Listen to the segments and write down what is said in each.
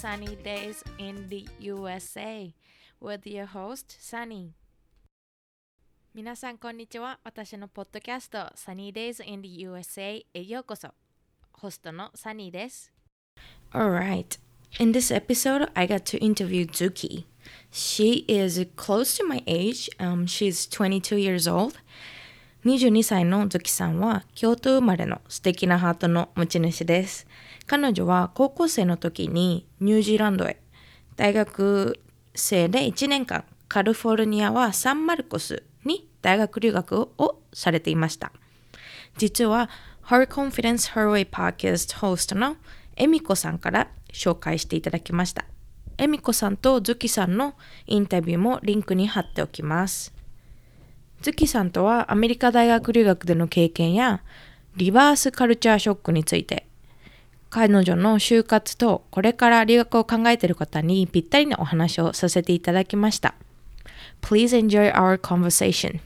Sunny Days in the USA with your host Sunny 皆さんこんにちは私のポッドキャスト Sunny Days in the USA へようこそホストの Sunny です Alright In this episode I got to interview Zuki She is close to my age、um, She's 22 years old 22歳のズキさんは京都生まれの素敵なハートの持ち主です。彼女は高校生の時にニュージーランドへ大学生で1年間カリフォルニアはサンマルコスに大学留学をされていました。実は Her Confidence Her Way Podcast ホストのエミコさんから紹介していただきました。エミコさんとズキさんのインタビューもリンクに貼っておきます。月さんとはアメリカ大学留学での経験やリバースカルチャーショックについて彼女の就活とこれから留学を考えている方にぴったりのお話をさせていただきました。Please enjoy our conversation.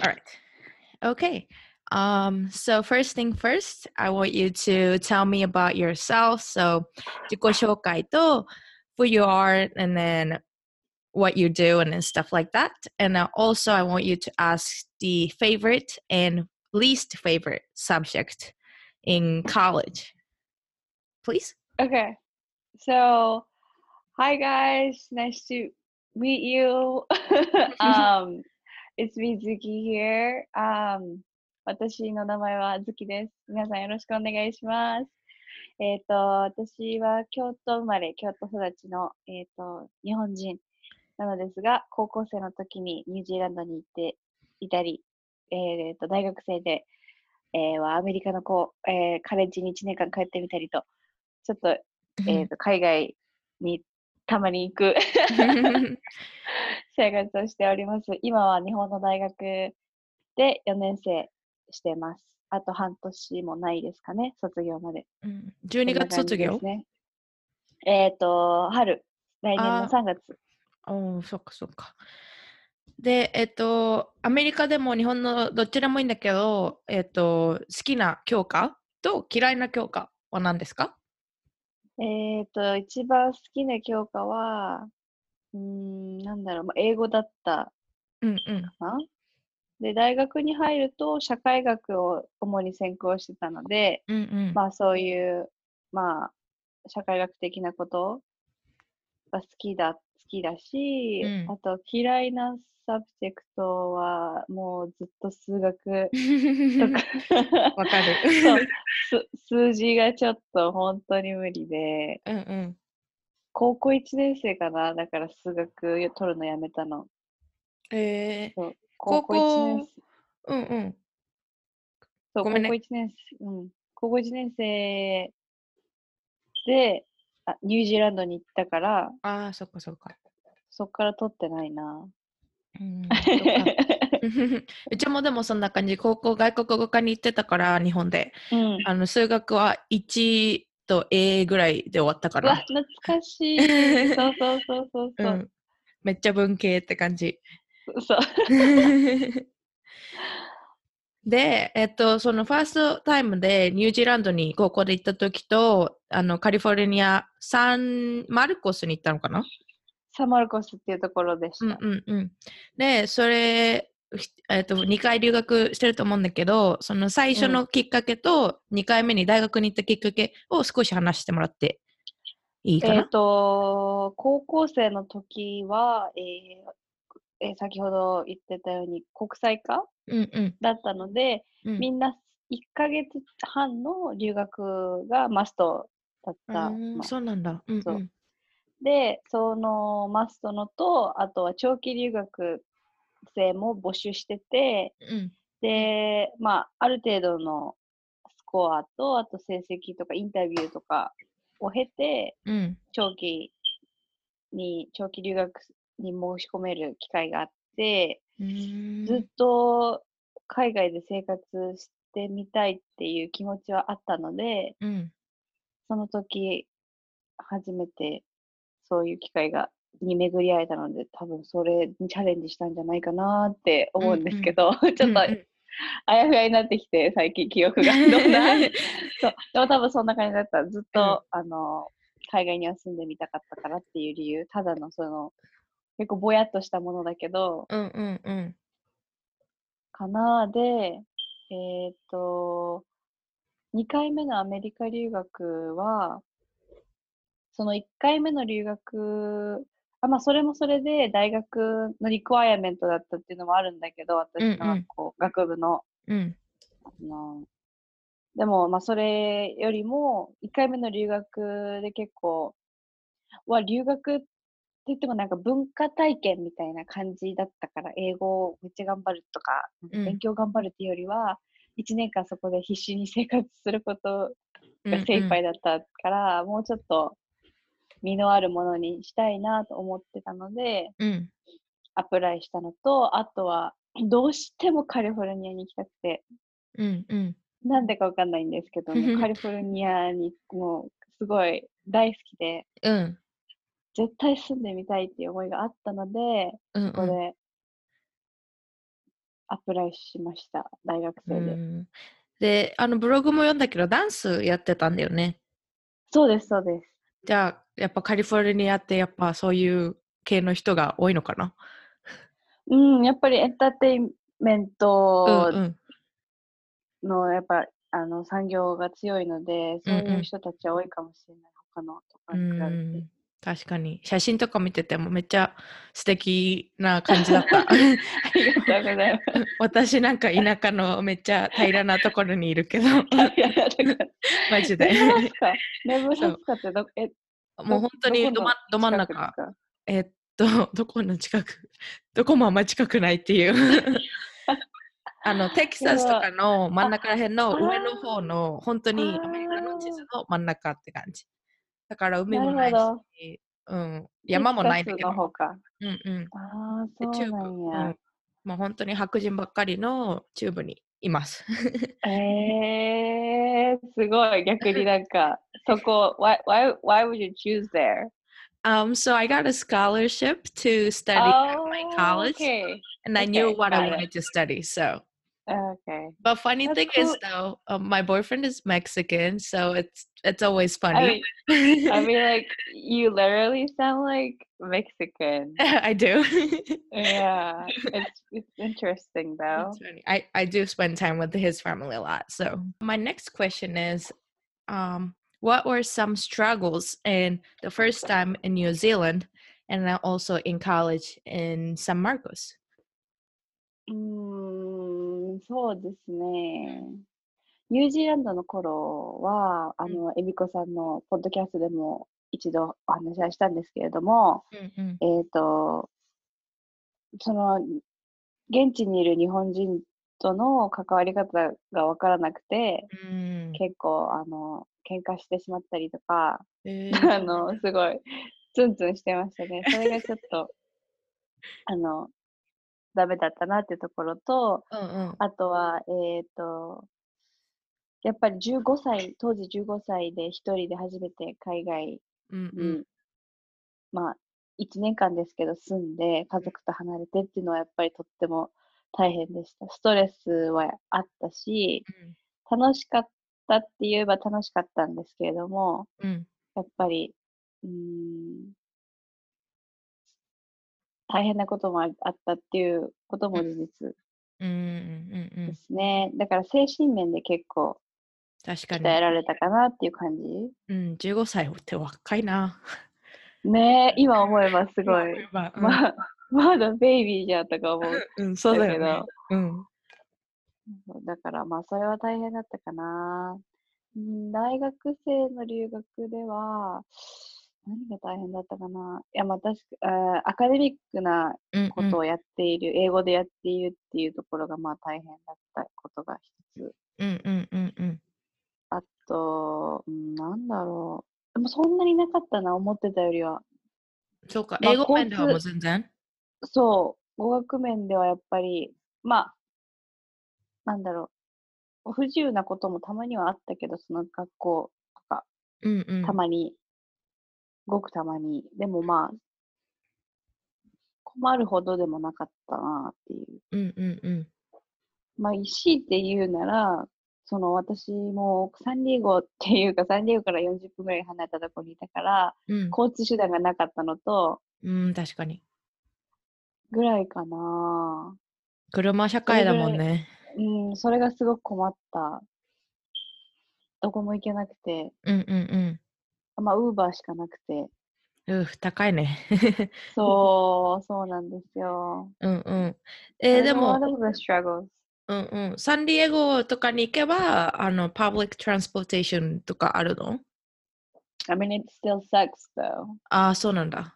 Alright. Okay. Um, so first thing first, I want you to tell me about yourself. So 自己紹介と who you are and then what you do and stuff like that. And also, I want you to ask the favorite and least favorite subject in college, please? Okay. So, hi guys, nice to meet you. um, it's Mizuki here. Um, 私の名前はズキです。皆さんよろしくお願いします。えっ、ー、と、私は京都生まれ、京都育ちの、えっ、ー、と、日本人なのですが、高校生の時にニュージーランドに行っていたり、えー、と大学生で、えー、はアメリカの子、えー、カレッジに1年間帰ってみたりと、ちょっと,、えー、と海外にたまに行く 生活をしております。今は日本の大学で4年生してます。あと半年もないですかね、卒業まで。うん、12月卒業？ですね。えっ、ー、と、春、来年の3月。おお、そっかそっか。で、えっと、アメリカでも日本のどちらもいいんだけど、えっと、好きな教科と嫌いな教科は何ですか？えっと、一番好きな教科は、うん、なんだろう、まあ、英語だったうんうん。で、大学に入ると社会学を主に専攻してたので、うんうん。まあそういう、まあ、社会学的なことが好きだきだし、うん、あと嫌いな subject はもうずっと数学とか。わかる。そう。数字がちょっと本当に無理で、うんうん、高校1年生かな？だから数学取るのやめたの。え。ー、高校1年生。うんうん。そう、高校1年生、うん。高校1年生で、あニュージーランドに行ったから、ああ、そっかそっか。そっから取ってないな。うん、うちもでもそんな感じ、高校外国語科に行ってたから、日本で。うん、あの数学は1と A ぐらいで終わったから。懐かしい。そうそうそうそうそう、うん、めっちゃ文系って感じ。そう。で、えっと、そのファーストタイムでニュージーランドに高校で行った時と、あの、カリフォルニア、サンマルコスに行ったのかな？サンマルコスっていうところでした。うんうんうん。で、それ、えっと、2回留学してると思うんだけど、その最初のきっかけと2回目に大学に行ったきっかけを少し話してもらっていいかな？えっ、と、高校生の時は、えー、えー、先ほど言ってたように国際化、うんうん、だったので、うん、みんな1ヶ月半の留学がマストだった。まあ、そうなんだ、うんうん、で、そのマストのと、あとは長期留学生も募集してて、うん、で、まあ、ある程度のスコアと、あと成績とかインタビューとかを経て、うん、長期に、長期留学に申し込める機会があって、ずっと海外で生活してみたいっていう気持ちはあったので、うん、その時初めてそういう機会がに巡り会えたので多分それにチャレンジしたんじゃないかなって思うんですけど、うんうん、ちょっと、うんうん、あやふやになってきて、最近記憶が。どんなそう。でも多分そんな感じだった。ずっと、あの、海外には住んでみたかったからっていう理由、ただのその、結構ぼやっとしたものだけど、うんうんうん。かなで、えっ、と、2回目のアメリカ留学は、その1回目の留学、あまあ、それもそれで大学のリクワイアメントだったっていうのもあるんだけど、私のうんうん学校、学部の。うん。あのでも、まあ、それよりも、1回目の留学で結構、は、留学って言ってもなんか文化体験みたいな感じだったから、英語をめっちゃ頑張るとか、勉強頑張るっていうよりは、1年間そこで必死に生活することうんが精一杯だったから、もうちょっと身のあるものにしたいなと思ってたので、うん。アプライしたのと、あとは、どうしてもカリフォルニアに行きたくて、うんうん。なんでかわかんないんですけどね、カリフォルニアにもうすごい大好きで、うん。絶対住んでみたいっていう思いがあったので、うんここでアプライしました、大学う生で。ん。で、あのブログも読んだけど、ダンスやってたんだよね。そうです、そうです。じゃあ、やっぱカリフォルニアってやっぱそういう系の人が多いのかな？うん、やっぱりエンターテインメンうんトうん。のやっぱあの産業が強いので、そううんうんいう人たちは多いかもしれない、他のとかうに比べて。ん確かに。写真とか見ててもめっちゃ素敵な感じだった。ありがとうございます。私なんか田舎のめっちゃ平らなところにいるけど、マジで。ってど、え、もう本当にど,、ま、ど真ん中。えっと、どこの近く？どこもあんま近くないっていう。あの、テキサスとかの真ん中ら辺の上の方の、本当にアメリカの地図の真ん中って感じ。だから海もないし、うん、山もないんだけど。うんうん。ああ、そうなんうんや。、もう本当に白人ばっかりの中部にいます。えー、すごい。逆になんか、そこ、why, why, why would you choose there? um, so I got a scholarship to study at my Oh, college, okay. and I knew okay, what I got it. wanted to study. So, Okay. but funny That's thing is though, um, my boyfriend is Mexican, so it's it's always I funny. mean, I mean, like, you literally sound like Mexican. I do. Yeah, it's it's interesting though. It's. I, I do spend time with his family a lot. So my next question is um what were some struggles in the first time in New Zealand and also in college in San Marcos? うーん、そうですね。ニュージーランドの頃は、あうん。の、エミコさんのポッドキャストでも一度お話はしたんですけれども、えっと、その、現地にいる日本人との関わり方がわからなくて、うん。結構、あの、喧嘩してしまったりとか、え あの、すごい、ツンツンしてましたね。それがちょっと、あの、ダメだったなっていうところと、うんうん。あとは、えっ、と、やっぱり15歳、当時15歳で一人で初めて海外うんに、まあ、1年間ですけど住んで、家族と離れてっていうのはやっぱりとっても大変でした。ストレスはあったし、楽しかったって言えば楽しかったんですけれども、うんうん。やっぱり、うーん、大変なこともああったっていうことも事実うんうんうんうんですね。だから精神面で結構確かに鍛えられたかなっていう感じ。うん15歳って若いなねえ、今思えばすごい。まあまあ、まだベイビーじゃんとか思ううんそうだけねうんだからまあそれは大変だったかな。うん大学生の留学では、何が大変だったかな？いや、まあ確か、アカデミックなうんことをやっている、英語でやっているっていうところがまあ大変だったことが一つ。うんうんうんうんあと、うんなんだろう。でもそんなになかったな、思ってたよりは。そうかまあ英語面ではもう交全然？そう、語学面ではやっぱり、まあ、なんだろう。不自由なこともたまにはあったけど、その学校とか、うんうんたまに、ごくたまに。でもまあ、困るほどでもなかったなっていう。うんうんうんまあ、強いて言うなら、その私もサンディエゴっていうか、サンディエゴから40分ぐらい離れたところにいたから、うん。交通手段がなかったのと、うん、確かに。ぐらいかな。車社会だもんね。うん、それがすごく困った。どこも行けなくて、うんうんまあ、ウーバーしかなくて。うん。高いね。そう、そうなんですよ。うんうん。えーでも.うんうん。サンディエゴとかに行けば、あの、パブリックトランスポーテーションとかあるの I mean, it still sucks though. ああ、そうなんだ。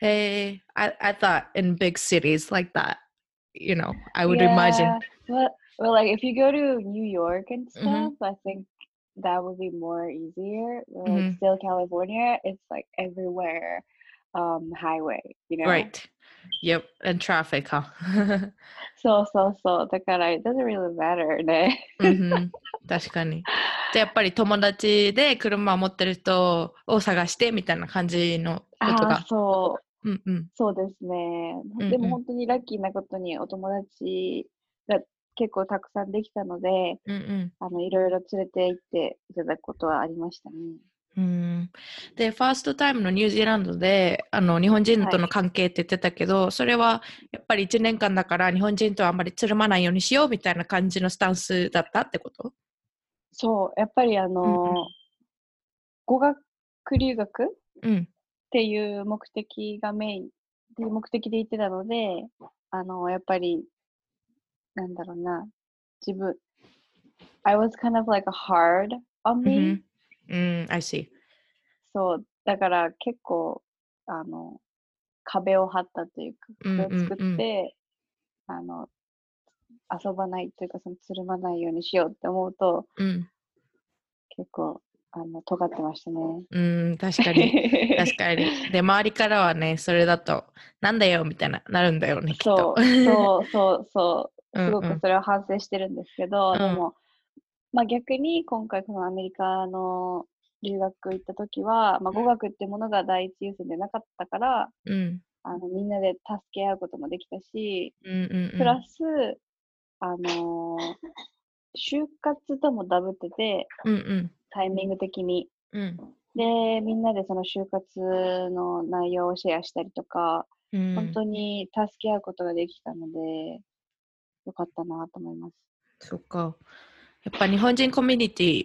Hey, I, I thought in big cities like that, you know, I would imagine. Yeah, Well, well, like if you go to New York and Mhm. stuff, I think that would be more easier. Mhm. Like still California, it's like everywhere um highway, you know. Right. Yep. And traffic, huh? そうそうそう。だから、it doesn't really matter ね。うん確かに。じゃあやっぱり友達で車を持ってる人を探してみたいな感じのことああが。そう。うんうん。そうですね。うんうんでも本当にラッキーなことにお友達が結構たくさんできたので、うんうん。あのいろいろ連れて行っていただくことはありましたね。うんで、ファーストタイムのニュージーランドであの日本人との関係って言ってたけど、それはやっぱり1年間だから日本人とはあんまりつるまないようにしようみたいな感じのスタンスだったってこと？そう、やっぱりあの、うんうん語学留学？っうん。ていう目的がメインっていう目的で行ってたので、あの、やっぱり、なんだろうな、自分、I was kind of like a hard on う me、ん。うん、I see. そう、だから結構、あの、壁を張ったというか、うん壁を作って、あの、遊ばないというか、そのつるまないようにしようって思うと、うん。結構、あの、尖ってましたね。うん、確かに。確かに。で、周りからはね、それだと、なんだよみたいな、なるんだよね、きっと。そう、そう、そう、そう。うんすごくそれは反省してるんですけど、うんでも、まあ逆に今回このアメリカの留学行った時は、まあ語学ってものが第一優先でなかったから、うん。あのみんなで助け合うこともできたし、うんうんうん。プラス、あのー就活ともダブってて、うんうん。タイミング的に。うん。で、みんなでその就活の内容をシェアしたりとか、うん、本当に助け合うことができたので、よかったなと思います。そっか。やっぱ日本人コミュニティ、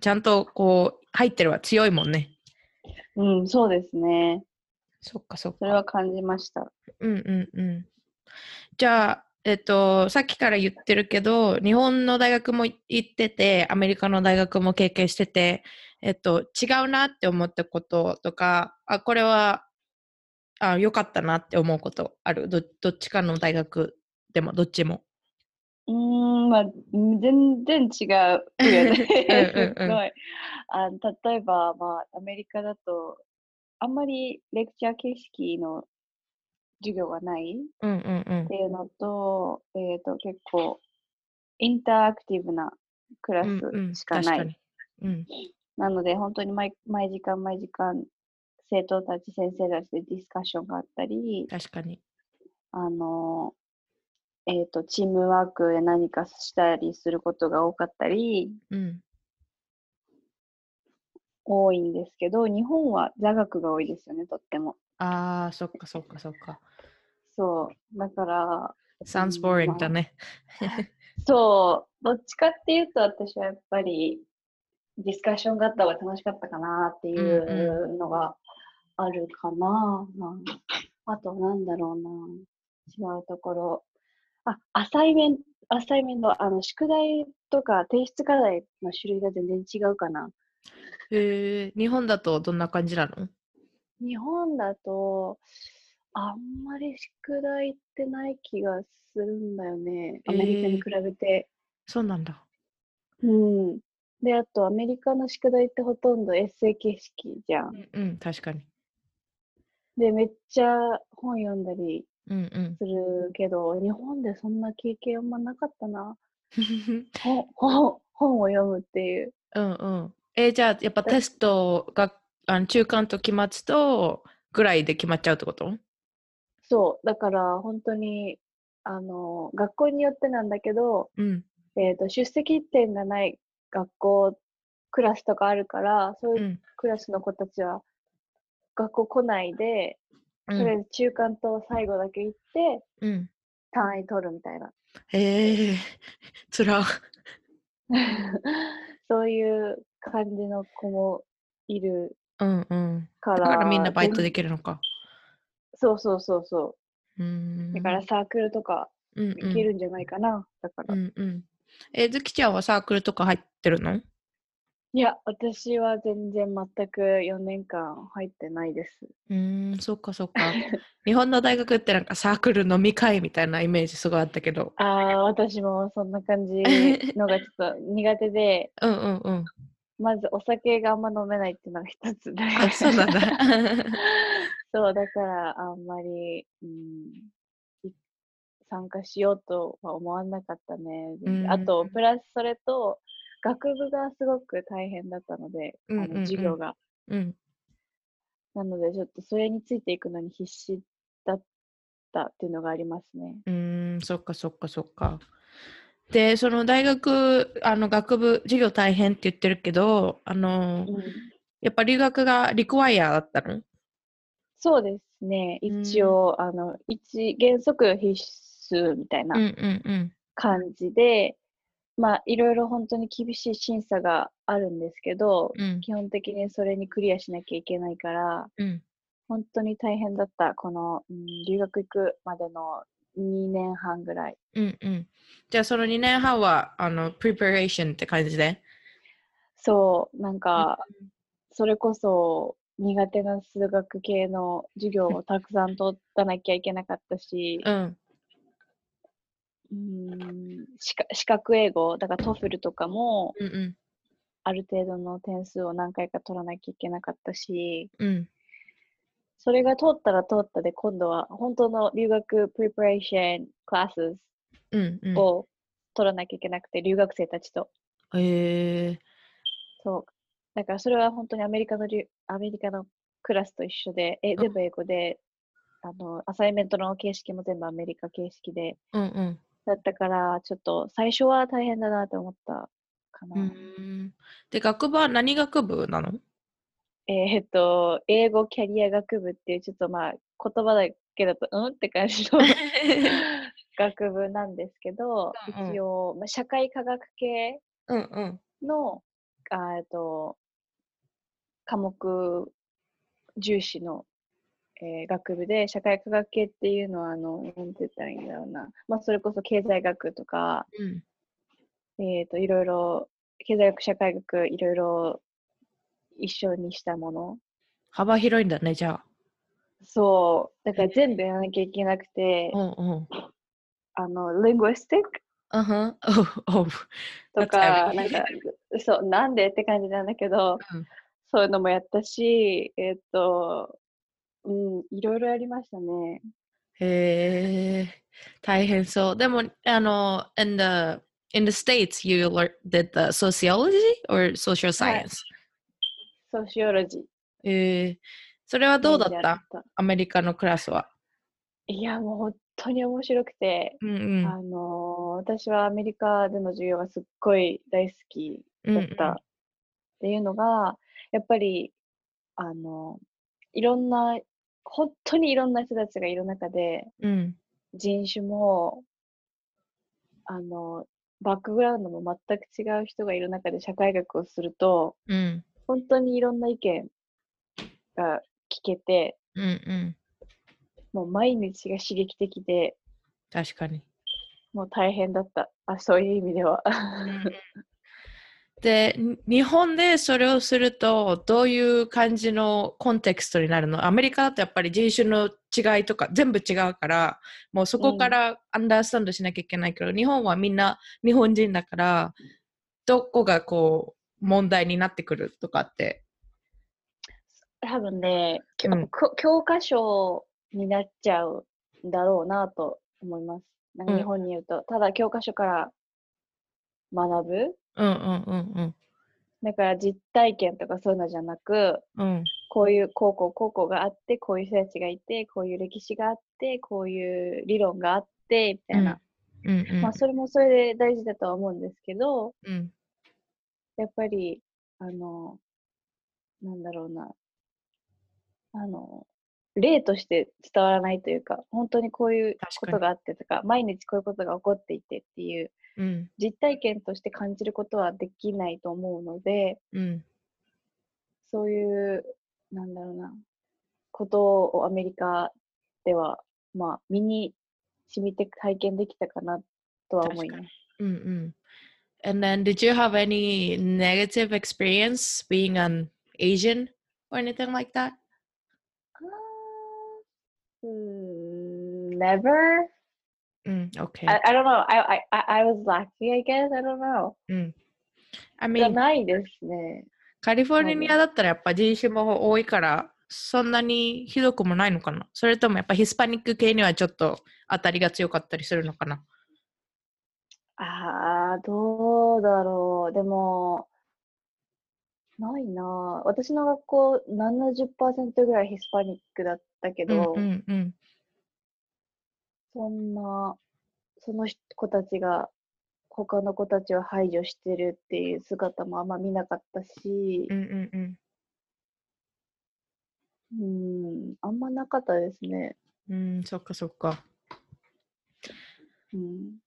ちゃんとこう、入ってるは強いもんね。うん、そうですね。そっかそっか。それは感じました。うんうんうん。じゃあ、えっと、さっきから言ってるけど、日本の大学も行ってて、アメリカの大学も経験してて、えっと、違うなって思ったこととか、あ、これは、あ、良かったなって思うことある？どどっちかの大学でも、どっちも。うーん、まあ、うん全然違うよね。うんうんうん すっごい。あ例えば、まあ、アメリカだと、あんまりレクチャー形式の授業がないうんうんうんっていうのと、えっ、と、結構、インタアクティブなクラうんうん。スしかない。確かに。うん。なので、本当に毎毎時間毎時間、生徒たち、先生たちでディスカッションがあったり、確かに。あの、えっ、と、チームワークで何かしたりすることが多かったり、うん。多いんですけど、日本は座学が多いですよね、とっても。ああ、そっかそっかそっか。そう。だから、Sounds うん boring まあだね。そう、どっちかっていうと、私はやっぱり、ディスカッションがあった方が楽しかったかなっていうんうのがあるかな。まあ、あと、なんだろうな。違うところ。あ、アサイメント、アサイメント、あの、宿題とか提出課題の種類が全然違うかな。へえ、日本だとどんな感じなの？日本だと、あんまり宿題ってない気がするんだよね。アメリカに比べて。そうなんだ。うん。で、あと、アメリカの宿題ってほとんどエッセイ形式じゃん。うん、うん、確かに。で、めっちゃ本読んだりうんうん。するけど、日本でそんな経験あんまなかったな。本本本を読むっていう。うんうん。えーじゃあ、やっぱテストがあの中間と期末とぐらいで決まっちゃうってこと？そう。だから、本当に、あの、学校によってなんだけど、うん。えっ、と、出席点がない学校、クラスとかあるから、そういううん。クラスの子たちは学校来ないで、うん。とりあえず中間と最後だけ行って、うん。単位取るみたいな。へえ、つら。そういう感じの子もいるうんうん。から。だからみんなバイト全できるのか。そうそうそうそうう。ん。だからサークルとかうんいけるんじゃないかな。だから。うんうん。え、ずきちゃんはサークルとか入ってるの？いや、私は全然全く4年間入ってないです。うーん、そっかそっか。日本の大学ってなんかサークル飲み会みたいなイメージすごいあったけど。ああ、私もそんな感じのがちょっと苦手で、うんうんうん。まずお酒があんま飲めないっていうのが一つで。あ、そうなんだ。そう、だからあんまり、うん、い参加しようとは思わなかったね。あと、プラスそれと、学部がすごく大変だったので、あのうんうんうん授業が。うん。なので、ちょっとそれについていくのに必死だったっていうのがありますね。うーん、そっかそっかそっか。で、その大学、あの学部、授業大変って言ってるけど、あの、うんやっぱ留学がリクワイアだったの？そうですね。うん一応、あの、一、原則必須みたいなうんうんうん。感じで、まあ、いろいろ本当に厳しい審査があるんですけど、うん基本的にそれにクリアしなきゃいけないから、うん。本当に大変だった。この、うん、留学行くまでの2年半ぐらい。うんうん。じゃあその2年半は、あの、 preparation って感じで？そう、なんか、それこそ苦手な数学系の授業をたくさん取らなきゃいけなかったし、うん。うーん、資格英語、だから TOEFL とかも、うんうん。ある程度の点数を何回か取らなきゃいけなかったし、うん。それが通ったら通ったで、今度は本当の留学プリパレーションクラス。を取らなきゃいけなくて、留学生たちと。へえそう。だからそれは本当にアメリカの留、アメリカのクラスと一緒で、え、全部英語で、あの、アサイメントの形式も全部アメリカ形式で、うんうん。だったから、ちょっと最初は大変だなって思ったかな。で、学部は何学部なの？えーっと、英語キャリア学部っていう、ちょっとまあ、言葉だけだと、うん？って感じの 学部なんですけど、うんうん一応、まあ、社会科学系うんうん。の、あえっと、科目重視の、えー学部で、社会科学系っていうのは、あの、なんて言ったらいいんだろうな。まあ、それこそ経済学とか、うん。えっと、いろいろ、経済学、社会学、いろいろ一緒にしたもの。幅広いんだね、じゃあ。そう。だから全部やらなきゃいけなくて、うんうん。あの、linguistic。とか.なんか、そう、なんでって感じなんだけど、うんそういうのもやったし、えっと、うん、いろいろやりましたね。へえ、大変そう。でも、あの、in the, in the States, you did the sociology or social はい science? ソシオロジー。えー、それはどうだった？アメリカのクラスは。いや、もう本当に面白くて、うんうん。あのー私はアメリカでの授業がすっごい大好きだったっていうのが、やっぱり、あの、いろんな、本当にいろんな人たちがいる中で、うん。人種も、あの、バックグラウンドも全く違う人がいる中で社会学をすると、うん。本当にいろんな意見が聞けて、うんうん。もう毎日が刺激的で、確かに。もう大変だった。あ、そういう意味では。で、に日本でそれをすると、どういう感じのコンテクストになるの？アメリカだとやっぱり人種の違いとか全部違うから、もうそこからアンダースタンドしなきゃいけないけど、日本はみんな日本人だから、どこがこう問題になってくるとかって？多分ね、うんこ教科書になっちゃうんだろうなと思います。なんかうん日本に言うと、ただ教科書から学ぶうんうんうんうん。だから実体験とかそういうのじゃなく、うんこういう高校高校があってこういう人たちがいてこういう歴史があってこういう理論があってみたいな、うんうん。まあそれもそれで大事だとは思うんですけどうん。やっぱりあのなんだろうなあの例として伝わらないというか本当にこういうことがあってとか毎日こういうことが起こっていてっていううん。実体験として感じることはできないと思うのでうん。そういうなんだろうなことをアメリカではまあ身に染みて体験できたかなとは思います。うんうん。And then, did you have any negative experience being an Asian or anything like that? Mm, Never. うん、OK。I, I don't know. I, I, I I was lucky, I guess. I don't know. うん。I じゃ mean, ないですね。カリフォルニアだったらやっぱ人種も多いから、そんなにひどくもないのかな？それともやっぱヒスパニック系にはちょっと当たりが強かったりするのかな？ああ、どうだろう。でも、ないなぁ。私の学校70%ぐらいヒスパニックだったけうんど、うんうん。そんな、その子たちが他の子たちを排除してるっていう姿もあんま見なかったしう、んうんうん。うん、あんまなかったですね。うん、そっかそっか。うん。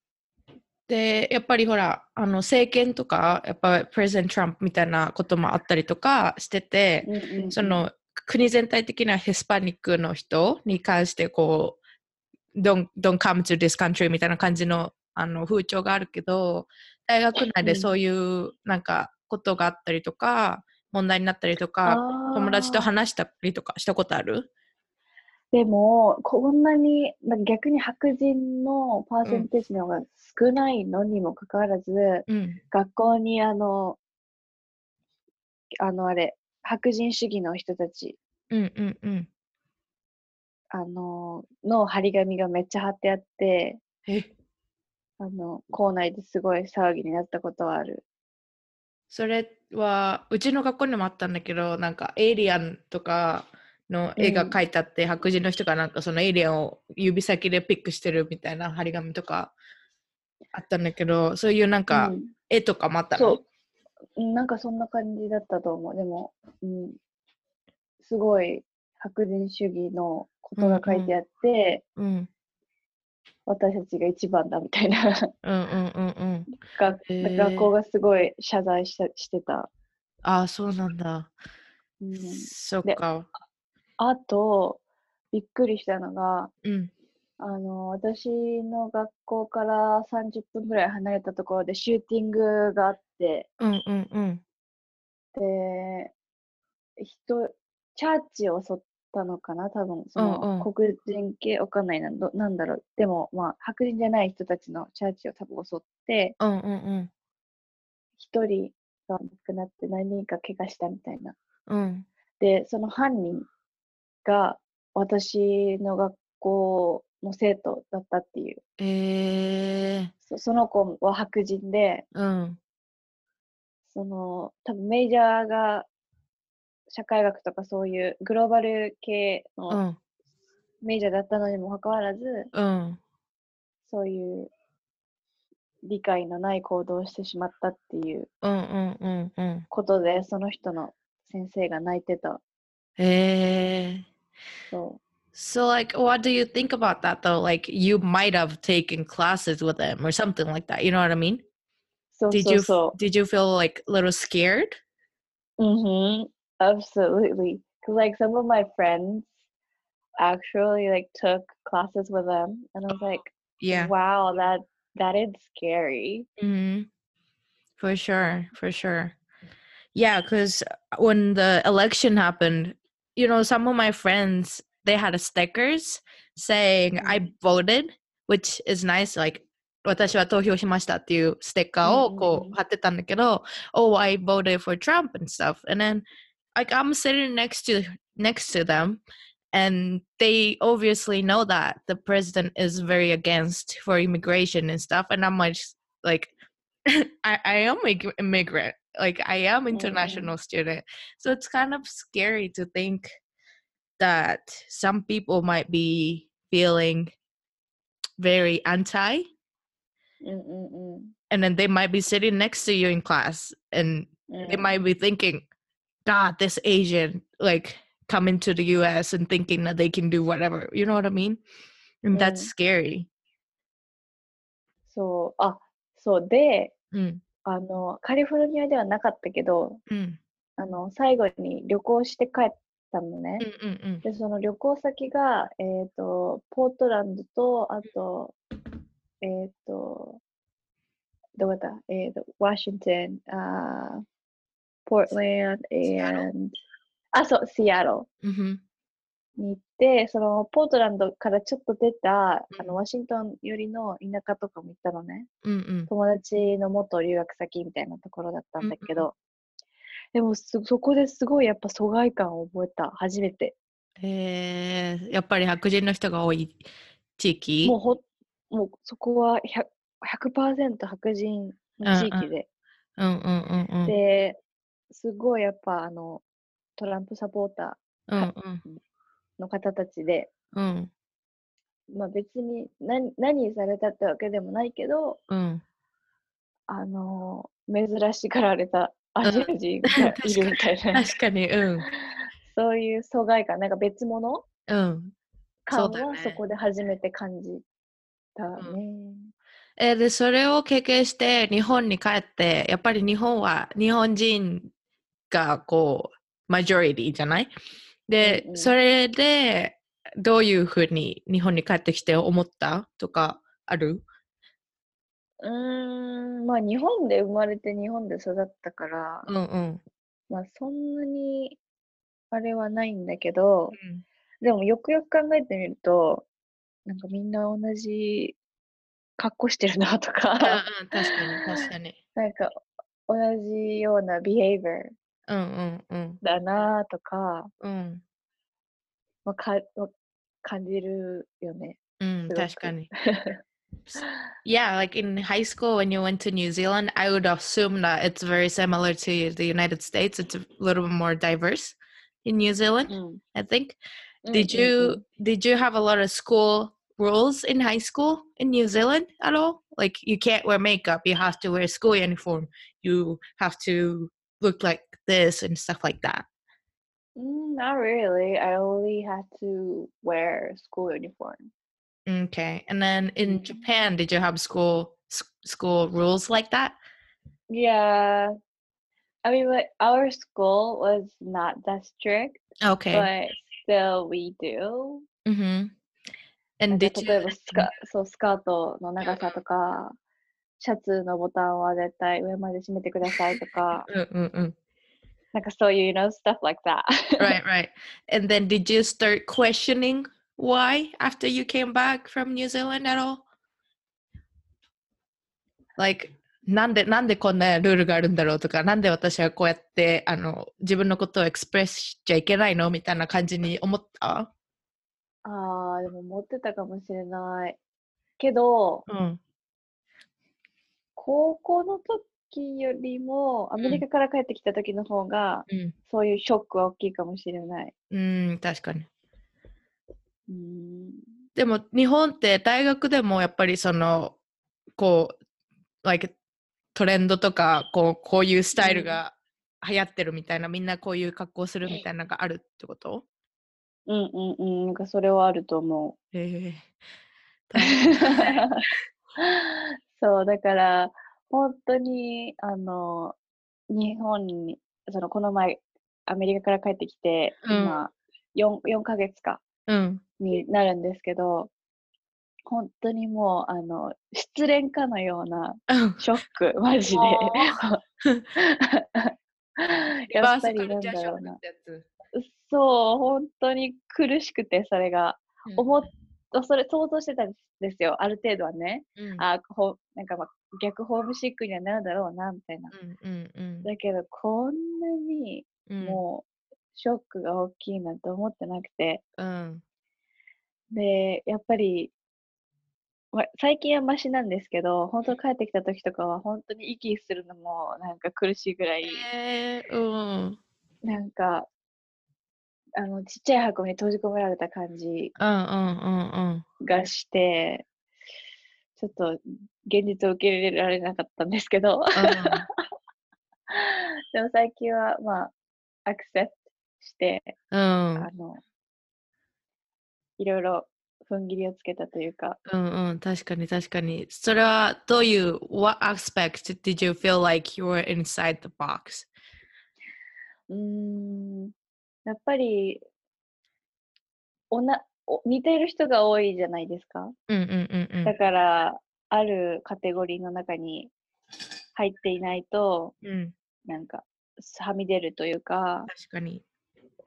で、やっぱりほら、あの政権とか、やっぱプレゼント・トランプみたいなこともあったりとかしてて、うんうんうんその国全体的なヒスパニックの人に関してこう don't, don't come to this country みたいな感じのあの風潮があるけど大学内でそういうなんかことがあったりとか問題になったりとか友達と話したりとかしたことある？でも、こんなに、な逆に白人のパーセンテージの方が少ないのにもかかわらず、うん。学校にあの、あのあれ、白人主義の人たち、うんうんうんあの、の張り紙がめっちゃ貼ってあって、え。あの、校内ですごい騒ぎになったことはある。それはうちの学校にもあったんだけどなんかエイリアンとかの絵が描いてあって、白人の人がなんかそのエイリアンを指先でピックしてるみたいな張り紙とかあったんだけどそういうなんかうん。絵とかもあったの、そう。うんなんかそんな感じだったと思う。でも、うん、すごい白人主義のことが書いてあって、うん、私たちが一番だみたいな。うんうんうんうん。学学校がすごい謝罪したしてた。ああそうなんだ、うん、そっか。あと、びっくりしたのが、うん。あの、私の学校から30分ぐらい離れたところでシューティングがあって、うんうんうん。で、人、チャーチを襲ったのかな？多分、その、黒人系、わかんないな、どなんだろう。でも、まあ、白人じゃない人たちのチャーチを多分襲って、うんうんうん。一人が亡くなって何人か怪我したみたいな。うん。で、その犯人が私の学校の生徒だったっていう。えー、そその子は白人で、うん。その、多分メジャーが社会学とかそういうグローバル系うのんメジャーだったのにもかかわらず、うんそういう理解のない行動をしてしまったっていううんうんうんうんことで、その人の先生が泣いてた。えーそう。So, like, what do you think about that though? Like, you might have taken classes with them or something like that. You know what I mean? そう Did そう you そ did you feel like a little scared? う。Mm-hmm. Absolutely. Because like some of my friends actually like took classes with them, and I was like, Yeah. wow, that that is scary. hmm For sure, for sure. Yeah, because when the election happened, you know, some of my friends they had a stickers saying I voted, which is nice. Like 私は投票しましたっていうステッカーをこうんうんうんう貼ってたんだけど、Oh, I voted for Trump and stuff. And then like I'm sitting next to next to them and they obviously know that the president is very against for immigration and stuff and I'm like like I, I am immigrant like I am mm-hmm. international mm. student so it's kind of scary to think that some people might be feeling very anti Mm-mm-mm. and then they might be sitting next to you in class and mm. they might be thinking God, this Asian like coming to the US and thinking that they can do whatever. You know what I mean? And that's Mm. scary. そう、あ、そうで、Mm, あの、カリフォルニアではなかったけど、mm, あの、最後に旅行して帰ったのね。mm, mm, mm. で、その旅行先が、えっ、と、ポートランドと、あと、えっ、と、どこだえっ、と、ワシントン、あーポートランド、シアトル and あ、そう、シアト Mhm, ルに行って、そのポートランドからちょっと出た、あうんの、ワシントン寄りの田舎とかも行ったのね。mm, mm. 友達の元留学先みたいなところだったんだけうんど、でもそ、そこですごいやっぱ疎外感を覚えた、初めて。えー、やっぱり白人の人が多い地域？もうほ、もうそこは 100%, 100%白人の地域で、うんうんうんうん。で、すごいやっぱあの、トランプサポーターの方たちで、うんまあ別に何何されたってわけでもないけど、うん。あの、珍しがられたアジア人がいるみたいな、確かに、うん。そういう疎外感、なんか別物うん。感だよねはそこで初めて感じたうね。えーで、それを経験して日本に帰って、やっぱり日本は日本人がこう、マジョリティじゃない？で、それでどういうふうに日本に帰ってきて思ったとかある？うーん、まあ日本で生まれて日本で育ったから、うんうん。まあそんなにあれはないんだけど、うんでもよくよく考えてみると、なんかみんな同じ格好してるなとうんか、うん、確かに確かに。なんか同じような behavior うんうんうんだなとか、うん。まあ、かまあ感じるよね。うん、すごく確かに。Yeah, like in high school when you went to New Zealand, I would assume that it's very similar to the United States. It's a little bit more diverse in New Zealand, うん。 I think. うん Did うんうん you did you have a lot of school rules in high school in New Zealand at all? Like you can't wear makeup, you have to wear school uniform, you have to look like this and stuff like that. Mm, Not really. I only had to wear school uniform. Okay. And then in Mhm. Japan, did you have school s- school rules like that? Yeah. I mean, like our school was not that strict, Okay. but still we do. mm-hmm. なん And か did 例え you ばスカ、そう、スカートの長さとか、シャツのボタンは絶対上まで閉めてくださいとか、 Mm-mm-mm. なんかそう いう you know, stuff like that. right, right. And then did you start questioning why after you came back from New Zealand at all? Like なんでなんでこんなルールがあるんだろうとか、なんで私はこうやってあの自分のことをエクスプレスしちゃいけないのみたいな感じに思ったああ、でも持ってたかもしれない。けど、うん。高校の時よりも、アメリカから帰ってきた時の方が、うん。そういうショックは大きいかもしれない。うん、確かに。うーん。でも日本って大学でもやっぱりそのこう like トレンドとかこうこういうスタイルが流行ってるみたいな、みんなこういう格好するみたいなのがあるってこと？うんうんうん。なんかそれはあると思う。へえ そう、だから、本当に、あの、日本に、その、この前、アメリカから帰ってきて、うん今、4、4ヶ月か、うん。になるんですけど、本当にもう、あの、失恋かのようなうんショック、マジで。やっぱりなんリバースカルチャーだろうなショックっ。てやつ。そう、本当に苦しくて、それが。思っそれ想像してたんですよ、ある程度はね。うんあほなんか、まあ、逆ホームシックにはなるだろうな、みたいな。うんうんうんだけど、こんなにうんもう、ショックが大きいなんて思ってなくて。うんで、やっぱり、まあ、最近はマシなんですけど、本当帰ってきた時とかは本当に息するのもなんか苦しいぐらい、えー、うん。なんか、あの、ちっちゃい箱に閉じ込められた感じうんうんうんうん。がして、ちょっと現実を受け入れられなかったんですけど、でも最近はまあ、アクセプトして、うん。うんあの、いろいろ踏ん切りをつけたというか、うんうん。確かに確かに。それはどういう、what aspect did you feel like you were inside the box? うーん、やっぱり、おな、お似ている人が多いじゃないですか。うんうんうんうんだ。から、あるカテゴリーの中に入っていないと、うん、なんか、はみ出るというか、確かに。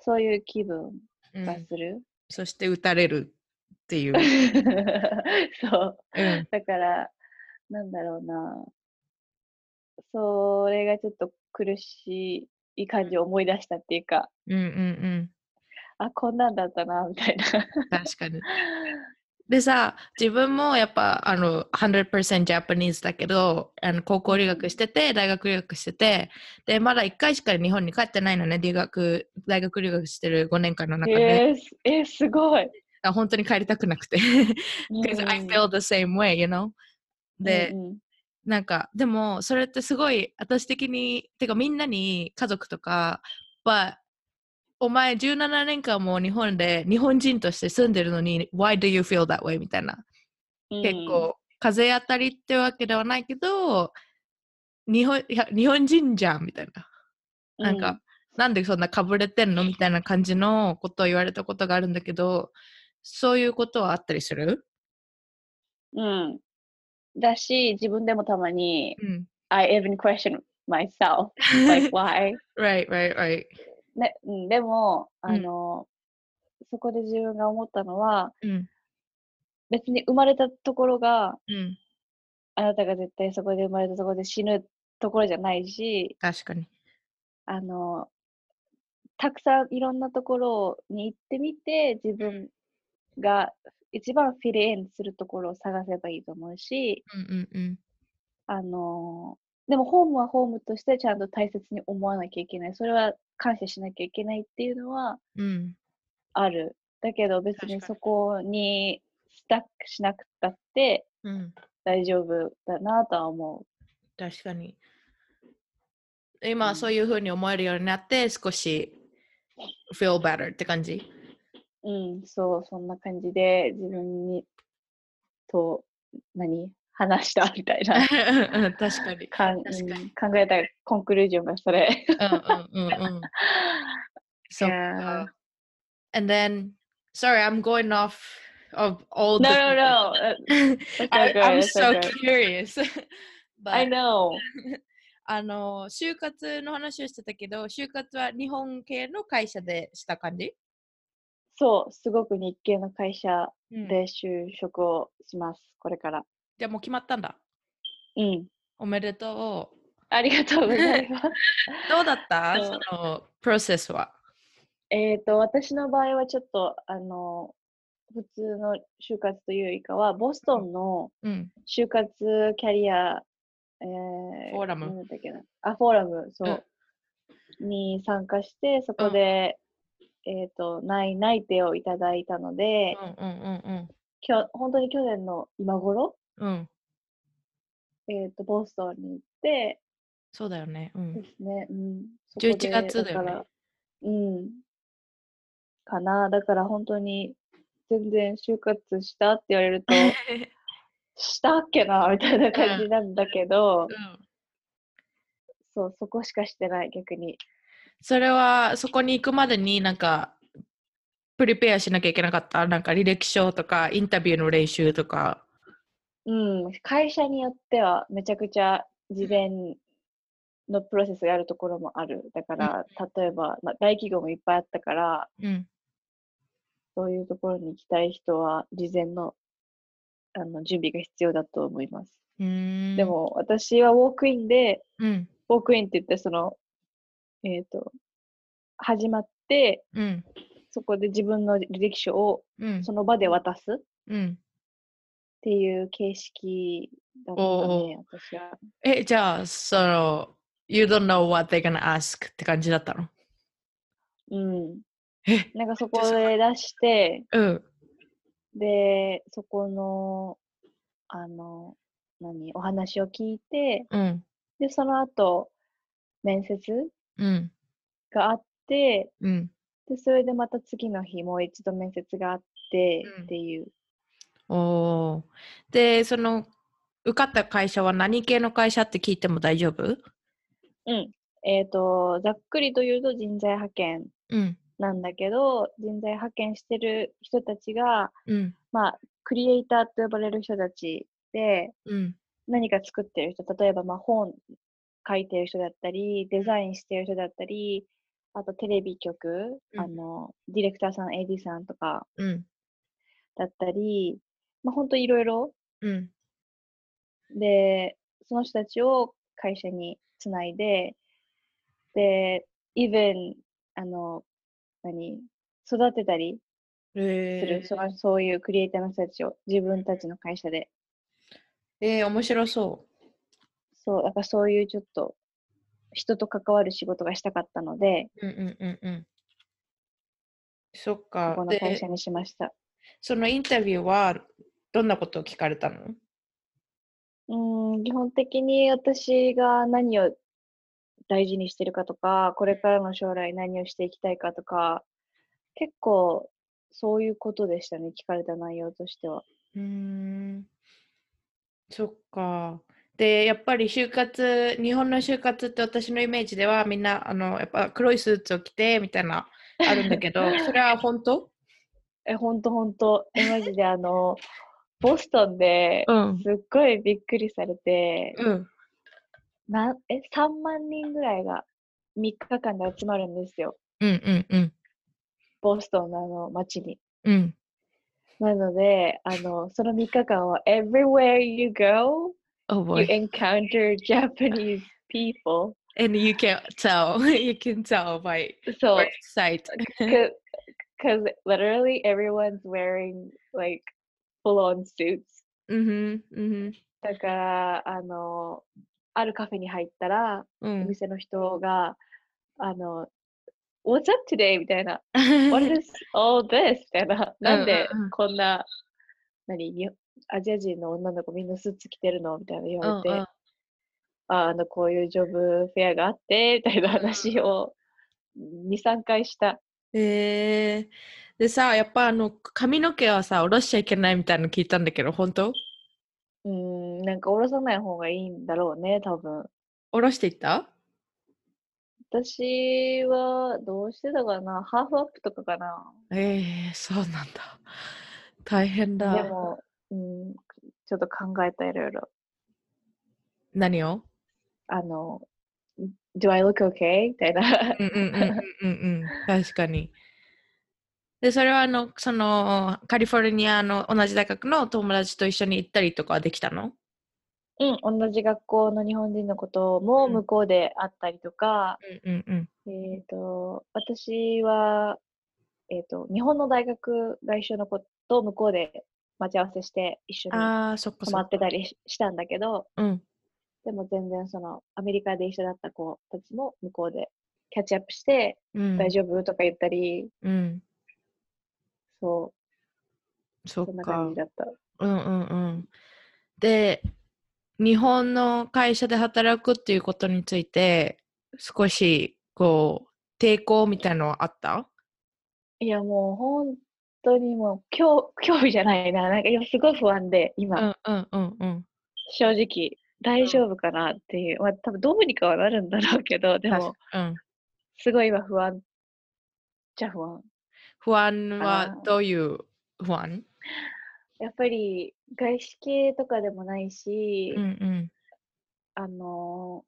そういう気分うん、がする。そして打たれるっていう。そう。うんだから、なんだろうな。それがちょっと苦しい感じを思い出したっていうか、うんうんうん。あ、こんなんだったな、みたいな。確かに。でさ、自分もやっぱあの100%ジャパニーズだけど、あの高校留学してて、大学留学してて、で、まだ1回しか日本に帰ってないのね、留学、大学留学してる5年間の中で。えーす、えーすごい。あ本当に帰りたくなくて。Because I うん feel the same way, you know? で、うんうんなんか、でも、それってすごい、私的に、てかみんなに家族とかは、お前17年間も日本で日本人として住んでるのに、Why do you feel that way? みたいな。結構、風当たりってわけではないけど、日本日本人じゃんみたいな。なんか、なんでそんなかぶれてんの？みたいな感じのことを言われたことがあるんだけど、そういうことはあったりする？うん、うん。だし、自分でもたまに、うん。I even question myself, like why? right, right, right. ね、うん、でも、うんあの、そこで自分が思ったのは、うん。別に生まれたところが、うん。あなたが絶対そこで生まれたところで死ぬところじゃないし、確かに。あの、たくさんいろんなところに行ってみて、自分が一番フィルインするところを探せばいいと思うし、うんうんうん。あの、でもホームはホームとしてちゃんと大切に思わなきゃいけない。それは感謝しなきゃいけないっていうのはうん。ある。だけど別ににそこにスタックしなくたってうん。大丈夫だなとは思確かに。今、うんそういうふうに思えるようになって、少し feel better って感じ？う。うん、そう、そんな感じで自分にと何？話したみたいなうん確かに。かん、考えたコンクルージョンがそれ。うんうんうんうん。そっ Yeah. か。And then, sorry, I'm going off of all No, the. no, no. uh, It's I, I'm so curious. I But, know. あの、就活の話をしてたけど、就活は日本系の会社でした感じ？そう、すごく日系の会社うんで就職をします、これから。じゃあもう決まったんだ。うん。おめでとう。ありがとうございます。どうだった？そのプロセスは？えっと、私の場合はちょっと、あの、普通の就活というよりかは、ボストンのうん。就活キャリア、えー、フォーラムなんだっけな？あ、フォーラム、そう。に参加して、そこで、えっと、内内定をいただいたので、うんうんうんきょ本当に去年の今頃、うん。うん。えっと、ボストンに行って、そうだよね。うんで。すね。うん。そこ11で月だよねから、うん。かな。だから本当に、全然就活したって言われると、したっけなみたいな感じなんだけど、うんそう、そこしかしてない、逆に。それはそこに行くまでになんかプリペアしなきゃいけなかった？なんか履歴書とかインタビューの練習とか。うん。会社によっては、めちゃくちゃ事前のプロセスがあるところもある。だから、例えば、まあ、大企業もいっぱいあったから、うん。そういうところに行きたい人は、事前のあの準備が必要だと思います。うーんで、も、私はウォークインで、うん。ウォークインって言って、その、えっ、と、始まって、うん。そこで自分の履歴書をうん。その場で渡すっうん。っていう形式だったね、私は。え、じゃあ、その、You don't know what they're gonna ask って感じだったの？うん。え、なんかそこで出して、うん。で、そこの、あの、何、お話を聞いて、うん。で、その後、面接うん。があって、うん。で、それでまた次の日、もう一度面接があってうんっていう。おーで、その、受かった会社は何系の会社って聞いても大丈夫？うん。えっ、と、ざっくりと言うと人材派遣うん。なんだけど、人材派遣してる人たちが、うん。まあ、クリエイターと呼ばれる人たちで、うん。何か作ってる人、例えばまあ本書いてる人だったり、デザインしてる人だったり、あとテレビ局、うんあの、ディレクターさん、AD さんとかうん。だったり、まあ本当いろいろ。うん。で、その人たちを会社につないで、で、even、あの、何、育てたりすえる、そのそういうクリエイターの人たちを自分たちの会社で。えー、面白そそう、だからそういうちょっと人と関わる仕事がしたかったので、う。うんうんうんうん。そっこかこ。の会で社、にしました。そのインタビューはどんなことを聞かれたの？うーん、基本的に私が何を大事にしてるかとか、これからの将来何をしていきたいかとか、結構そういうことでしたね、聞かれた内容としては。うーん。そっか。で、やっぱり就活、日本の就活って私のイメージではみんな、あの、やっぱ黒いスーツを着てみたいな、あるんだけど、それは本当？え、ほんとほんと、え、マジであの、ボストンでうん。すっごいびっくりされて、うん。なえ、3万人ぐらいが3日間で集まるんですよ。うんうんうん。ボストンのあの街に。うん。なので、あの、その3日間は everywhere you go, Oh you encounter Japanese people. And you can tell. You can tell by そう first sight. because literally everyone's wearing like full on suits. うんうんだから、あの、あるカフェに入ったら、おうん。店の人が、あの、What's up today? みたいな。What is all this? みたいな。なんでこんな、何にアジア人の女の子みんなスーツ着てるのみたいな言われて、ああの、こういうジョブフェアがあって、みたいな話を2、3回した。えー、でさ、やっぱあの髪の毛はさ、下ろしちゃいけないみたいなの聞いたんだけど、本当？うーん、なんか下ろさない方がいいんだろうね、多分。下ろしていった？私はどうしてたかなハーフアップとかかなえー、そうなんだ。大変だ。でも、うん、ちょっと考えたいろいろ。何を？あの、Do I look okay? みたいな。うんうんうんうん。確かに。で、それはあの、その、カリフォルニアの同じ大学の友達と一緒に行ったりとかはできたの？うん、同じ学校の日本人のこともうん向こうで会ったりとか、うんうんうん。えっと、私は、えっと、日本の大学外周の子と向こうで待ち合わせして一緒に泊まそってたりししたんだけど、うん。でも全然そのアメリカで一緒だった子たちも向こうでキャッチアップして、うん。大丈夫？とか言ったり、うん。そう、そっかそんな感じ。だった。うんうんうん。で、日本の会社で働くっていうことについて、少しこう、抵抗みたいのはあった？いやもう本当にもう興 興味じゃないな。なんか今すごい不安で、う今、んうんうんうん。正直大丈夫かなっていう。まあ多分どうにかはなるんだろうけど、でもうん、すごい今不安じゃ不安。不安かはなどういう不安？やっぱり外資系とかでもないし、うんうん。あの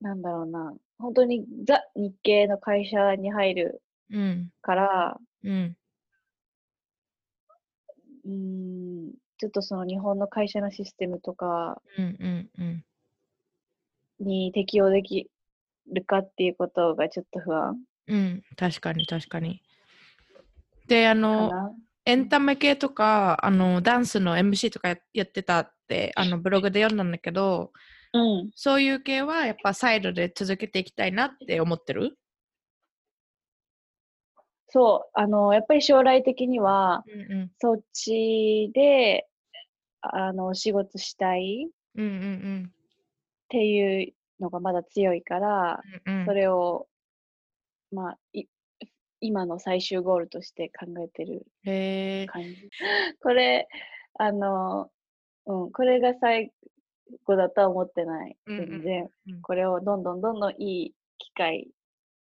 なんだろうな。本当にザ日系の会社に入るうんから、うんうーん、ちょっとその日本の会社のシステムとかうんうんうん。に適用できるかっていうことがちょっと不安うん、確かに確かに。で、あかの、な。エンタメ系とか、あの、ダンスの MC とかややってたって、あの、ブログで読んだんだけど、うん。そういう系はやっぱサイドで続けていきたいなって思ってる？そう、あの、やっぱり将来的には、うんうん。そっちで、あの、お仕事したいっうんうんていうのがまだ強いから、うん。うんそれを、まあ、い今の最終ゴールとして考えてるへえ。感じ。これ、あの、うん、これが最後だとは思ってない。うんうん全然。うんこれをどんどんどんどんいい機会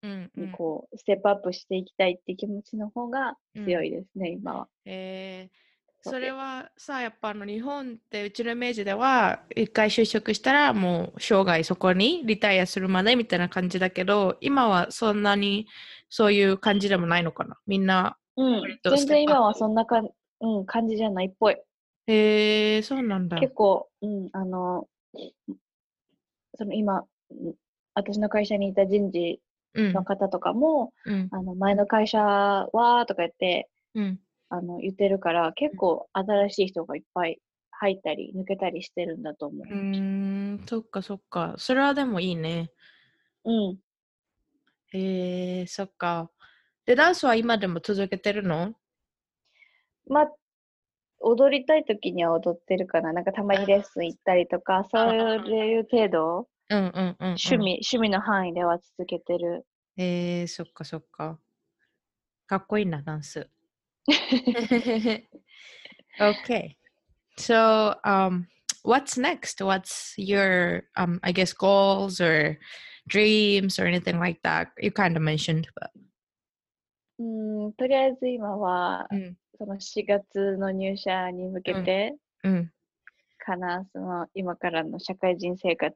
うんうん。にこう、ステップアップしていきたいっていう気持ちの方が強いですね、今は。えー、それはさ、やっぱあの日本ってうちのイメージでは、一回就職したらもう生涯そこにリタイアするまでみたいな感じだけど、今はそんなにそういう感じでもないのかな？みんな。うん全然今はそんなかん、うん、感じじゃないっぽい。へえー、そうなんだ。結構、うん、あの、その今、うん私の会社にいた人事うんの方とかも、うんあの前の会社はとか言ってうん。あの言ってるから、結構新しい人がいっぱい入ったり抜けたりしてるんだと思うーん、そっかそっか。それはでもいいね。う。うん。へえー、そっか。で、ダンスは今でも続けてるの？まあ、踊りたい時には踊ってるかな。なんかたまにレッスン行ったりとか、そういう程度、うんうんうん、うん。趣味、趣味の範囲では続けてる。えー、そっかそっか。かっこいいな、ダンス。Okay. So, um, what's next? What's your, um, I guess, goals or dreams or anything like that? You kind of mentioned, but. うん、とりあえず今は、うん、その4月の入社に向けてうん、かな、その今からの社会人生活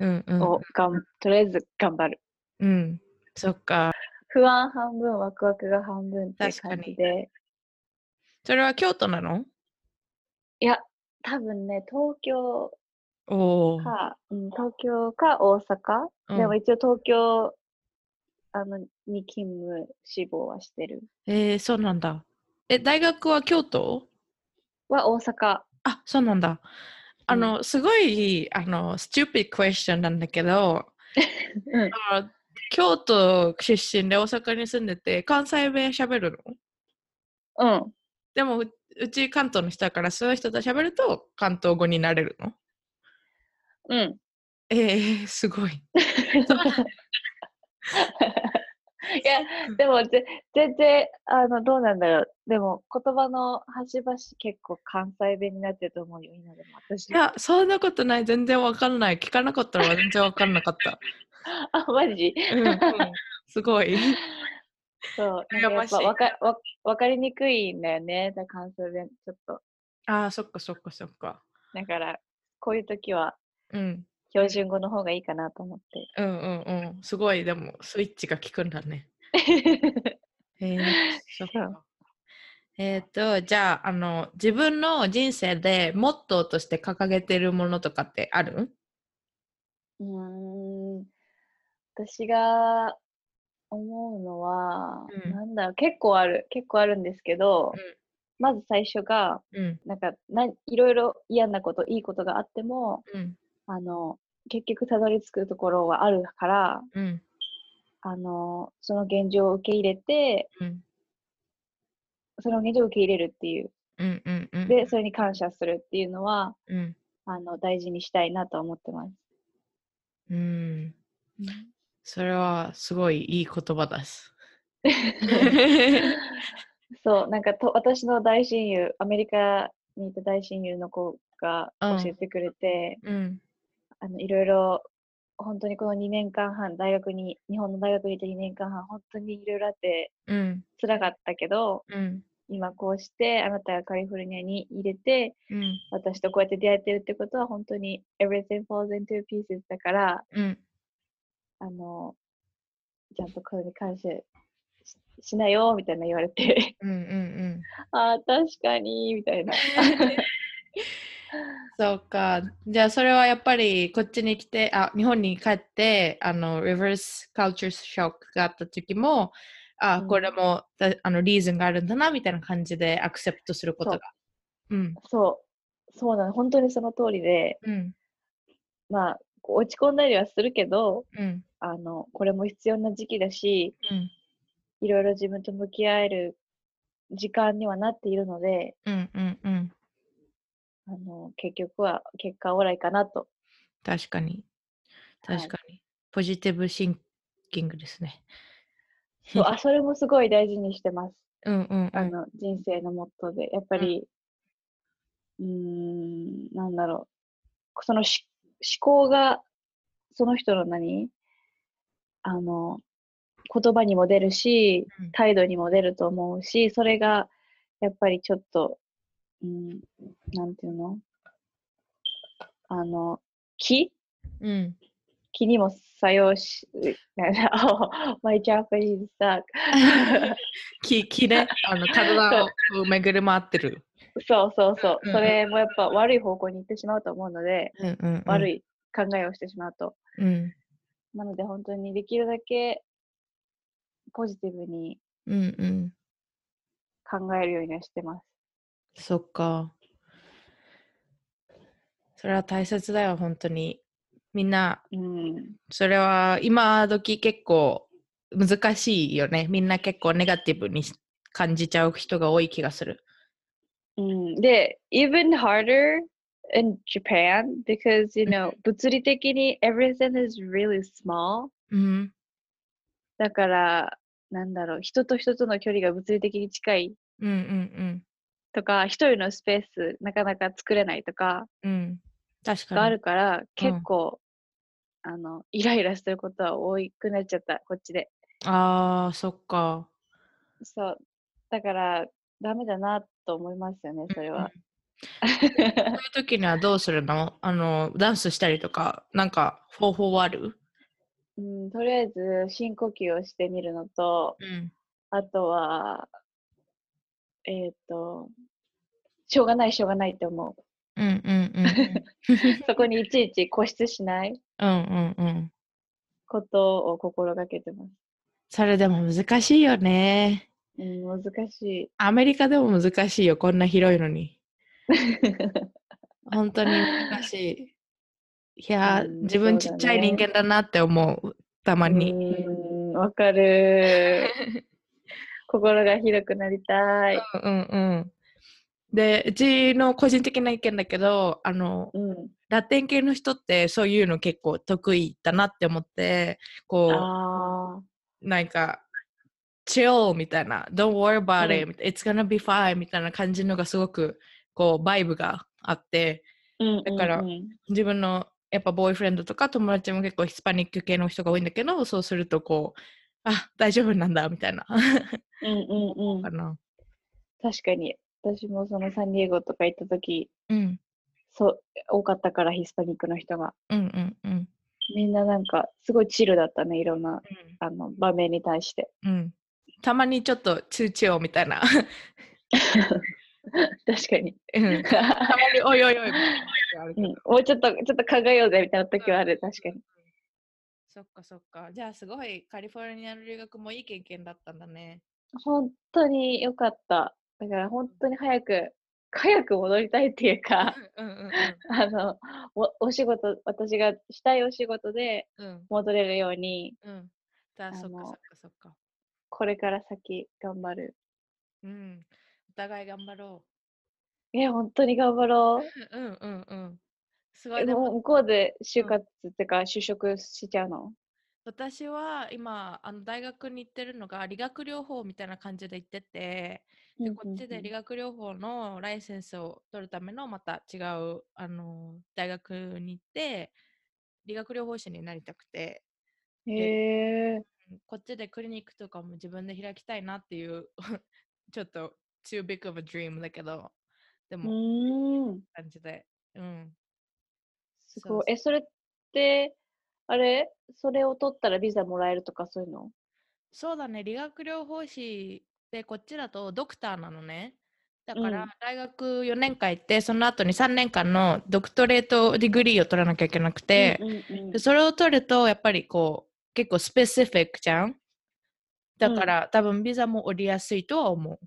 うん、うん。をがん、とりあえず頑張る。うん、そっか。不安半分、ワクワクが半分って感じで。それは京都なの？いや、多分ね、東京。か、うん、東京か大阪、でもうん一応東京あのに勤務志望はしてる。えー、そうなんだ。え、大学は京都？は大阪。あ、そうなんだ。あうんの、すごい、あの、stupid question なんだけど、うん、京都出身で大阪に住んでて、関西弁喋るの？うん。でもう、うち関東の人だから、そういう人と喋ると関東語になれるの？うん。えー、すごい。いや、でもぜ全然あのどうなんだろう。でも言葉の端々結構関西弁になってると思うよ、今でも私。いや、そんなことない。全然わかんない。聞かなかったら全然わかんなかった。あ、マジ？うん、うん、すごい。そう。やっぱわかわわかりにくいんだよね、だ関西弁ちょっと。ああ、そっかそっかそっか。だから、こういう時はうん。標準語の方がいいかなと思って。うんうんうん。すごい、でも、スイッチが効くんだね。へ えそっそうか。えっ、と、じゃあ、あの、自分の人生でモットーとして掲げてるものとかってある？うーん私が思うのは、うんなんだろう、結構ある、結構あるんですけど、うんまず最初が、うん。なんかないろいろ嫌なこと、いいことがあっても、うん。あの、結局たどり着くところはあるから、うん。あの、その現状を受け入れて、うん。その現状を受け入れるっていう、うん。うん。うん。で、それに感謝するっていうのは、うん。あの、大事にしたいなと思ってます。うん。それはすごいいい言葉です。そう、なんかと私の大親友、アメリカにいた大親友の子がうん教えてくれて、うん。あのいろいろ本当にこの2年間半、大学に、日本の大学にいた2年間半、本当にいろいろあってうん。辛かったけど、うん。今こうしてあなたがカリフォルニアに入れて、うん。私とこうやって出会えてるってことは本当に everything falls into pieces だから、うん。あの、ちゃんとこれに感謝ししなよみたいな言われて、うん。うん。ああ、確かに、みたいな。そうか。じゃあそれはやっぱりこっちに来て、あ、日本に帰って、あの、リバースカルチャーショックがあった時も、あ、うんこれもだあのリーズンがあるんだなみたいな感じでアクセプトすることが。うん。そう、そうなの、本当にその通りで、うん。まあ、落ち込んだりはするけど、うん。あの、これも必要な時期だし、うん。いろいろ自分と向き合える時間にはなっているので、うん。うん。うん。あの、結局は結果オーライかなと。確かに。はい確かに。ポジティブシンキングですね。そうあ、それもすごい大事にしてます。うんうんうん。あの、人生のモットーで。やっぱり、うーん、なんだろう。そのし思考が、その人の何？あの、言葉にも出るしうん、態度にも出ると思うし、それが、やっぱりちょっと、うん、なんていうの？あの、気？うん。気にも作用し、oh, my Japanese suck. 気気ね、あの体を巡り回ってる。そうそうそううん。それもやっぱ悪い方向に行ってしまうと思うので、うんうんうん、い。悪い考えをしてしまうと。うんなので本当にできるだけポジティブにうんうん。考えるようにはしてます。そっか。それは大切だよ、本当に。みんな、うん。それは今時結構難しいよね。みんな結構ネガティブに感じちゃう人が多い気がする。うん、で、even harder in Japan because, you know, 物理的に everything is really small. うん。だから、なんだろう、人と人との距離が物理的に近いうんうんとか、一人のスペースなかなか作れないとかうん。うん。確かに。があるから、結構、あの、イライラすることは多くなっちゃった、こっちで。ああ、そっか。そう。だから、ダメだなと思いますよね、それは。そういう時にはどうするの？あの、ダンスしたりとか、なんか方法はある？うん、とりあえず、深呼吸をしてみるのと、うん。あとは、えっ、と、しょうがない、しょうがないって思う。うんうんうん そこにいちいち固執しない？うん。うんうんうん。ことを心がけてます。それでも難しいよね。うん、難しい。アメリカでも難しいよ、こんな広いのに。本当に難しい。いやー、うん自分ちっちゃい人間だなって思う、たまに。うん、わかる。心が広くなりたい。うんうんうん。で、うちの個人的な意見だけど、あの、うん。ラテン系の人ってそういうの結構得意だなって思って、こ。う、なんか、chill みたいな、don't worry about うん it, it's gonna be fine みたいな感じのがすごく、こう、バイブがあって、うんだからうんうん自分のやっぱボーイフレンドとか友達も結構ヒスパニック系の人が多いんだけど、そうするとこう、あ、大丈夫なんだみたいな。うんうんうんかな。確かに。私もそのサンディエゴとか行った時、うん、そう、多かったからヒスパニックの人が。うん、うん、うん。みんななんか、すごいチルだったね、いろんな、あの、場面に対して。うん、うん。たまにちょっとチューチューみたいな。確かに。うんたまにおいおいおいうん、もうちょっと、ちょっと考えようぜみたいな時はある、確かに。そっかそっか。じゃあすごいカリフォルニアの留学もいい経験だったんだね。本当に良かった。だから本当に早く、早く戻りたいっていうか、うんうんあの、おお仕事、私がしたいお仕事でうん。うん戻れるように、うん。だあのそっかそっかそっか。これから先頑張る。うん。お互い頑張ろえ、本当に頑張ろう。う。うんうんうん。すごいえでも向こうで就活ってか就職しちゃうの？私は今あの大学に行ってるのが理学療法みたいな感じで行っててでこっちで理学療法のライセンスを取るためのまた違うあの大学に行って理学療法士になりたくてへえ。うんこっちでクリニックとかも自分で開きたいなっていう ちょっと too big of a dream だけどでうも。感じで。うん。すごい。え、それって、あれ？それを取ったらビザもらえるとかそういうの？そうだね、理学療法士でこっちだとドクターなのね。だかうん。ら大学4年間行って、その後に3年間の doctorate degree を取らなきゃいけなくて、それを取るとやっぱりこう結構 specific じゃん？だから、多分ビザも降りやすいとは思う。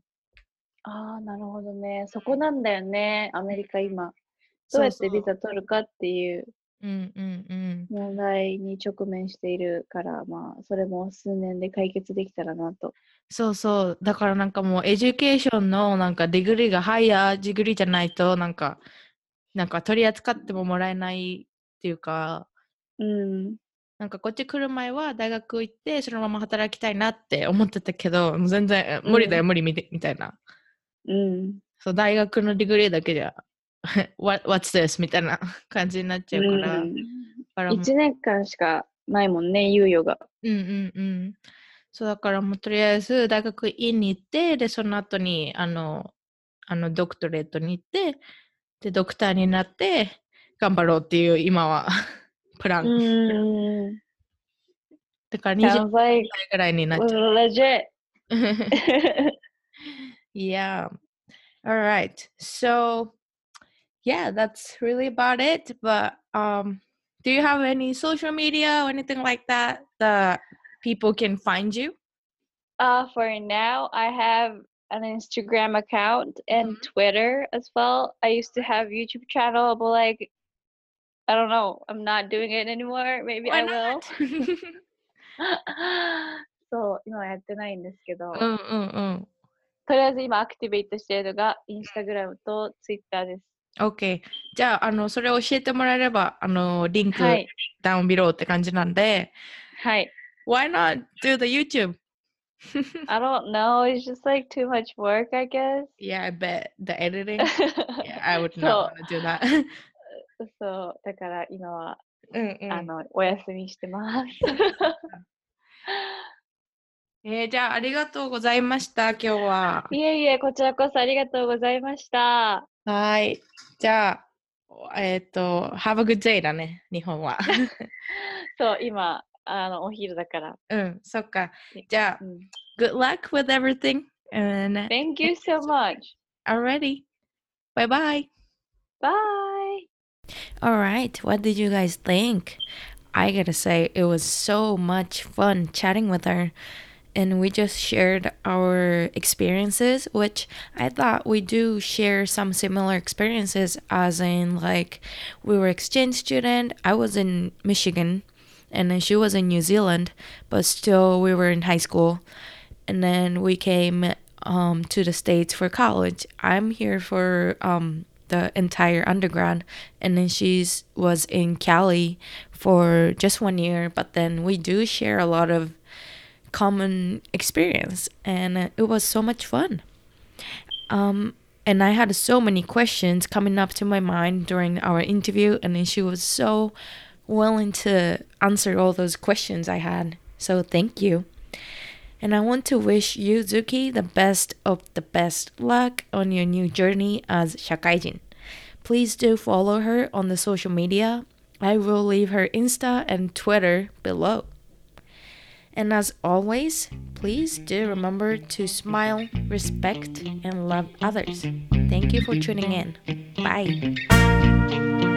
ああ、なるほどね。そこなんだよね、アメリカ今。どうやってビザ取るかっていううんうんうん。問題に直面しているから、まあ、それも数年で解決できたらなと。そうそう。だからなんかもう education のなんか degree が higher degree じゃないとなんか、なんか取り扱ってももらえないっていうか、うん。なんかこっち来る前は大学行ってそのまま働きたいなって思ってたけど、全然え無理だよ、う無理みたいみたいな。うん。そう、大学の degree だけじゃ、What, What's this? みたいな 感じになっちゃうから。うんだからもう1年間しかないもんね、猶予が。うんうんうん。そうだからもうとりあえず大学院に行って、で、その後にあの、あのドクトレートに行って、で、ドクターになって頑張ろうっていう今は プラン。うん。だから20歳 Sounds like ぐらいになっちゃ legit. う。yeah. All right. So, yeah, that's really about it. But um, do you have any social media or anything like that that people can find you? Uh, for now, I have an Instagram account and Mhm. Twitter as well. I used to have YouTube channel, but like, I don't know. I'm not doing it anymore. Maybe I will. not? そう、今はやってないんですけど、うんうんうん。とりあえず今アクティベートしているのが、インスタグラムとツイッターです。OK。じゃあ、あの、それを教えてもらえれば、あの、リンク、はい。ダウンビローって感じなんで、はい。Why not do the YouTube? I don't know. It's just like too much work, I guess. yeah, I bet. The editing? Yeah, I would そ not う want to do that. そう、だから今は、うんうんあの、お休みしてます。えーじゃあ、ありがとうございました、今日は。いえいえ、こちらこそありがとうございました。はい。じゃあ、えっ、と、Have a good day だね、日本は。そう、今、あの、お昼だから。うん、そっか。じゃあう、ん、good luck with everything. And Thank you so much. already. Bye bye. Bye. All right, what did you guys think? I gotta say, it was so much fun chatting with her. And we just shared our experiences, which I thought we do share some similar experiences, as in, like, we were exchange student. I was in Michigan, and then she was in New Zealand, but still, we were in high school. And then we came um, to the States for college. I'm here for um, the entire undergrad and then she's was in Cali for just one year but then we do share a lot of common experience and it was so much fun. Um and I had so many questions coming up to my mind during our interview and then she was so willing to answer all those questions I had. So thank you and I want to wish you, Zuki, the best of the best luck on your new journey as Shakaijin. Please do follow her on the social media. I will leave her Insta and Twitter below. And as always, please do remember to smile, respect, and love others. Thank you for tuning in. Bye.